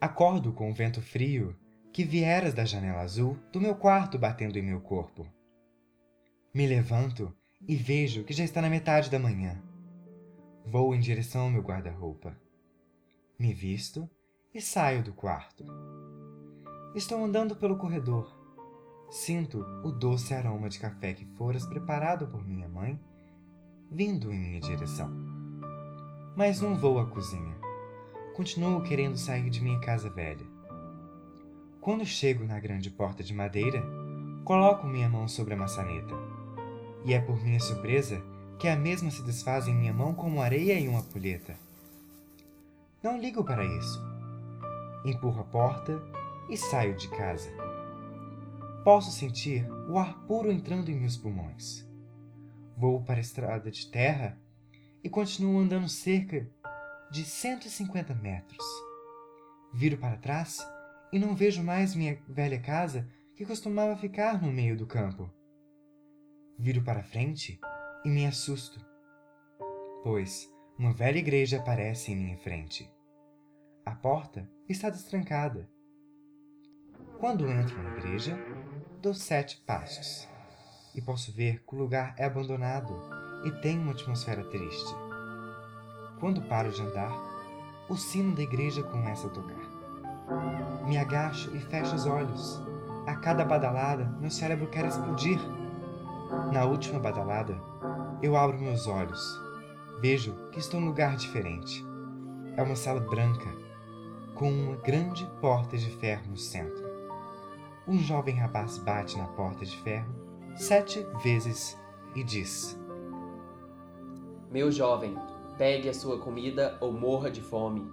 Acordo com o vento frio que vieras da janela azul do meu quarto batendo em meu corpo. Me levanto e vejo que já está na metade da manhã. Vou em direção ao meu guarda-roupa. Me visto e saio do quarto. Estou andando pelo corredor. Sinto o doce aroma de café que foras preparado por minha mãe vindo em minha direção. Mas não vou à cozinha. Continuo querendo sair de minha casa velha. Quando chego na grande porta de madeira, coloco minha mão sobre a maçaneta. E é por minha surpresa que a mesma se desfaz em minha mão como areia em uma polheta. Não ligo para isso. Empurro a porta e saio de casa. Posso sentir o ar puro entrando em meus pulmões. Vou para a estrada de terra e continuo andando cerca de 150 metros. Viro para trás e não vejo mais minha velha casa que costumava ficar no meio do campo. Viro para frente e me assusto, pois uma velha igreja aparece em minha frente. A porta está destrancada. Quando entro na igreja, dou sete passos e posso ver que o lugar é abandonado e tem uma atmosfera triste. Quando paro de andar, o sino da igreja começa a tocar. Me agacho e fecho os olhos. A cada badalada, meu cérebro quer explodir. Na última badalada, eu abro meus olhos. Vejo que estou num lugar diferente. É uma sala branca, com uma grande porta de ferro no centro. Um jovem rapaz bate na porta de ferro sete vezes e diz: Meu jovem, pegue a sua comida ou morra de fome.